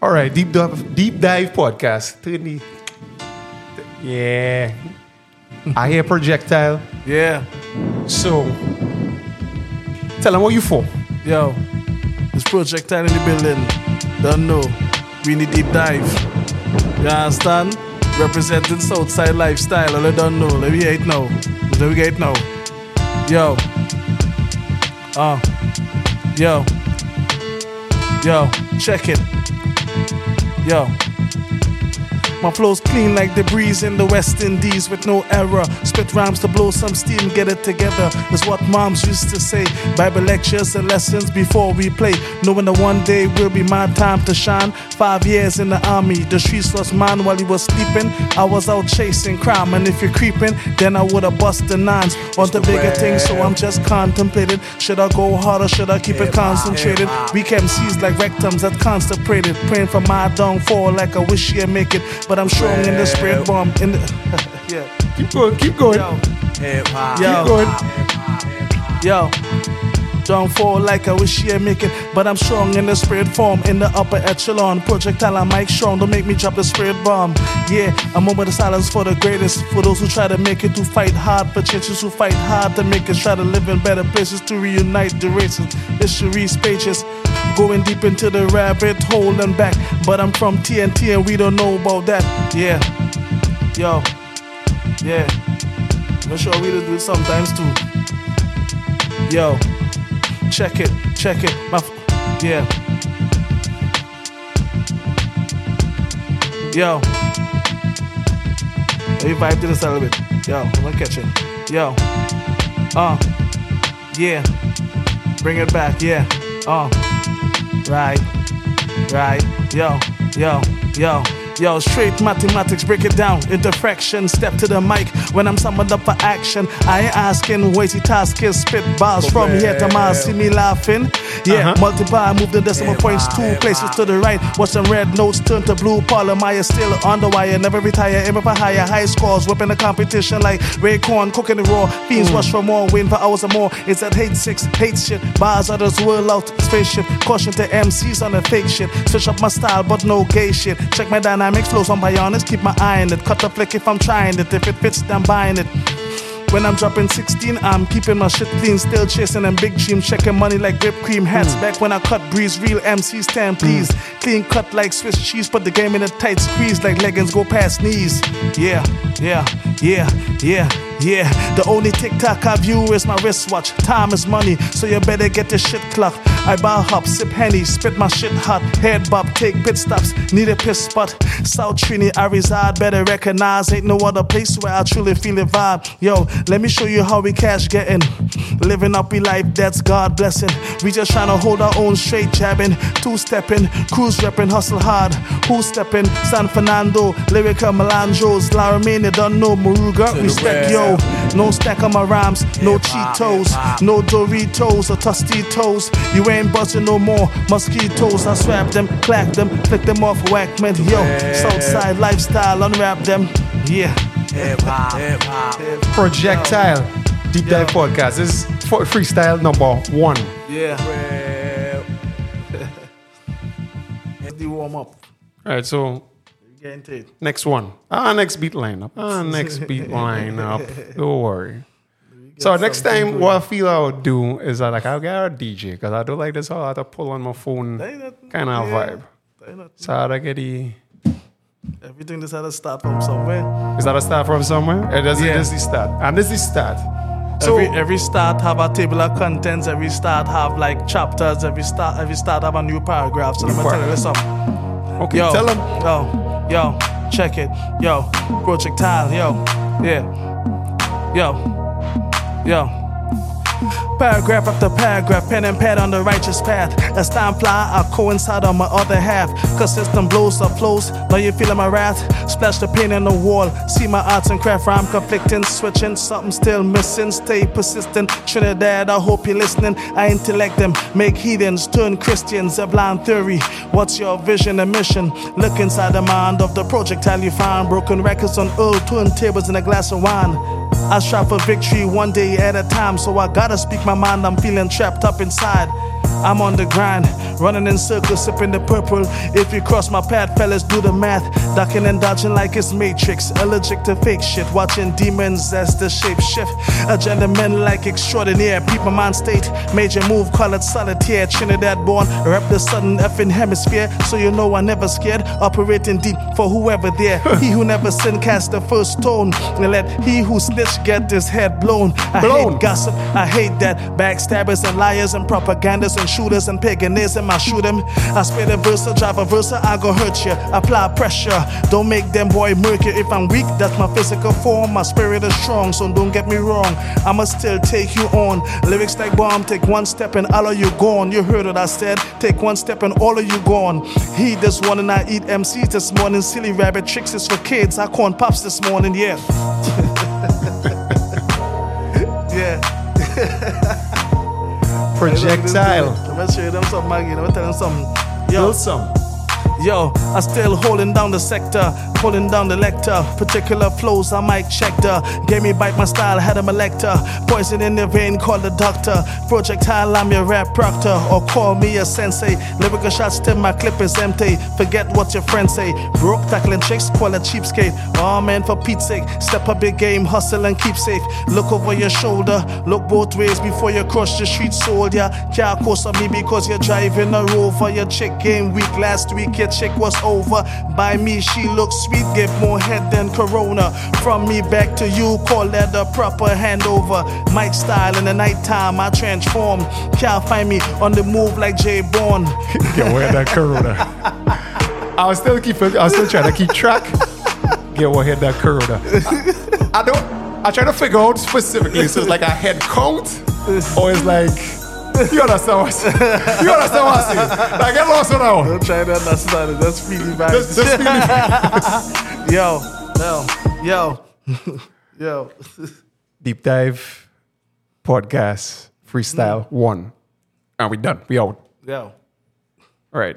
All right, deep dive, deep dive podcast. Turn the- Yeah. I hear Projektile. Yeah. So, tell them what you for. Yo, this Projektile in the building. Don't know. We need deep dive. You understand? Representing Southside lifestyle. I don't know. Let me get it now. Let me get it now. Yo. Uh. Yo. Yo. Check it. Yo. My flow's clean like the breeze in the West Indies with no error. Spit rhymes to blow some steam, get it together. Is what moms used to say. Bible lectures and lessons before we play. Knowing that one day will be my time to shine. Five years in the army, the streets was mine while he was sleeping. I was out chasing crime, and if you're creeping, then I would have bust the nines. On the bigger things, so I'm just contemplating. Should I go harder? Should I keep it concentrated? Weak MCs like rectums that constipated. Praying for my downfall like I wish you'd make it. But I'm strong in the spread bomb. In the yeah. Keep going, keep going. Yo. Hip hop. Yo. Keep going. Yo. Don't fall like I wish you'd make it, but I'm strong in the spirit form in the upper echelon. Projektile and Mike strong, don't make me drop the spirit bomb. Yeah, a moment of silence for the greatest. For those who try to make it, to fight hard. For changes who fight hard to make it, try to live in better places to reunite the races. History spacious, going deep into the rabbit hole and back. But I'm from TNT and we don't know about that. Yeah, yo, yeah. I'm sure we do it sometimes too. Yo, check it, check it. My, f- yeah. Yo. Let me vibe to this a little bit. Yo, I'm gonna catch it. Yo. Uh. Yeah. Bring it back, yeah. Uh. Right. Right. Yo. Yo. Yo. Yo, straight mathematics, break it down into fractions. Step to the mic when I'm summoned up for action. I ain't asking, weighty task is spit bars from here to Mars. See me laughing? Yeah, multiply, move the decimal points two places to the right. Watch some red notes turn to blue. Paul Maya still on the wire, never retire, aim for higher. High scores, whipping the competition like Raycorn, cooking the raw. Fiends rush for more, win for hours or more. It's that hate six, hate shit. Bars others whirl out, spaceship. Caution to MCs on the fake shit. Switch up my style, but no gay shit. Check my dynamics, flows on my honest. keep my eye on it. Cut the flick if I'm trying it. If it fits, then buying it. When I'm dropping 16, I'm keeping my shit clean, still chasing them big dreams, checking money like whipped cream hats. Mm. Back when I cut breeze, real MCs stand mm. please. Clean cut like Swiss cheese, put the game in a tight squeeze like leggings go past knees. Yeah, yeah, yeah, yeah, yeah. The only TikTok I view is my wristwatch. Time is money, so you better get the shit clock. I bar hop, sip henny, spit my shit hot. Head bob, take pit stops, need a piss spot. South Trini, I reside, better recognize. Ain't no other place where I truly feel the vibe. Yo, let me show you how we cash getting. Living up we life, that's God blessing. We just trying to hold our own straight jabbing. Two stepping, cruise repping, hustle hard. Who stepping? San Fernando, lyrical Melandros. La Romaine, don't know Moruga. Respect, yo. No stack on my rhymes, no Cheetos, no Doritos or Tostitos. You ain't buzzing no more mosquitoes. I swap them, clack them, flick them off Whackman. Yo, Southside lifestyle, unwrap them. Yeah. Hip hop. Hip hop. Projektile. Deep Dive Podcast. This is for freestyle number one. Yeah. Let's do warm up. All right, so Getting to it. next one. Ah, next beat lineup. Ah, next beat lineup. Don't worry. So next time, what I feel I would do is that like I'll get a DJ because I do like this. I have to pull on my phone, kind of vibe. So I get the. Everything just had to start from somewhere. Is that a start from somewhere? It does Yeah. this is the start, and this is start. So every every start have a table of contents. Every start have like chapters. Every start every start have a new paragraph. So New let me tell you this up. okay, Yo, tell them. Yo, yo, check it. Yo, Projektile. Yo, yeah. Yo, yo. Paragraph after paragraph, pen and pad on the righteous path. As time fly, I coincide on my other half. Consistent blows or flows, now you feeling my wrath. Splash the paint in the wall, see my arts and craft rhyme conflicting, switching, something still missing. Stay persistent, Trinidad, I hope you're listening. I intellect them, make heathens turn Christians. A blind theory, what's your vision and mission? Look inside the mind of the Projektile you find. Broken records on old turntables and a glass of wine. I strive for victory one day at a time, so I gotta speak my mind. I'm feeling trapped up inside. I'm on the grind, running in circles, sipping the purple. If you cross my path, fellas, do the math. Ducking and dodging like it's Matrix. Allergic to fake shit, watching demons as the shape shift. Agenda men like extraordinaire. People mind state, major move, call it solitaire. Trinidad born, rep the southern effing hemisphere. So you know I never scared. Operating deep for whoever there. he who never sinned cast the first stone. And let he who snitch get his head blown. I Blown. hate gossip, I hate that. Backstabbers and liars and propagandists and shooters and paganism. I shoot shoot 'em. I spit a versa, drive a versa, I go hurt you. Apply pressure, don't make them boy murk murky. If I'm weak, that's my physical form. My spirit is strong, so don't get me wrong. I'ma still take you on. Lyrics like bomb, take one step and all of you gone. You heard what I said. Take one step and all of you gone. He this one and I eat MCs this morning. Silly rabbit tricks is for kids. I corn pops this morning, yeah. yeah. Projektile. Let me show you them something, Maggie. Me tell them something. Yo, Build some. Yo, I still holding down the sector, holding down the lector. Particular flows, I might check the. Gave me bite my style, had a lector. Poison in the vein, call the doctor. Projektile, I'm your rap proctor. Or call me a sensei. Lyrical shots till my clip is empty. Forget what your friends say. Broke tackling chicks, call a cheapskate. Oh man, for Pete's sake, step up big game, hustle and keep safe. Look over your shoulder, look both ways before you cross the street, soldier. Can't coast on me because you're driving a rover. Your chick game week last week, your chick was over. By me, she looks sweet, give more head than Corona. From me back to you, call that a proper handover. Mike style in the nighttime, I transform. Can't find me on the move like Jay Bourne. Get away that corona. I was still keep. I was still trying to keep track. Get away that corona. I, I don't. I try to figure out specifically. So it's like a head count, or it's like. You understand what? I say? You understand what I say? Like get lost on that one. I'm trying to understand it. That's bad. Just, just feel it. yo, yo, yo, yo. Deep dive podcast freestyle mm. one, and we done. We out. Yo. All right.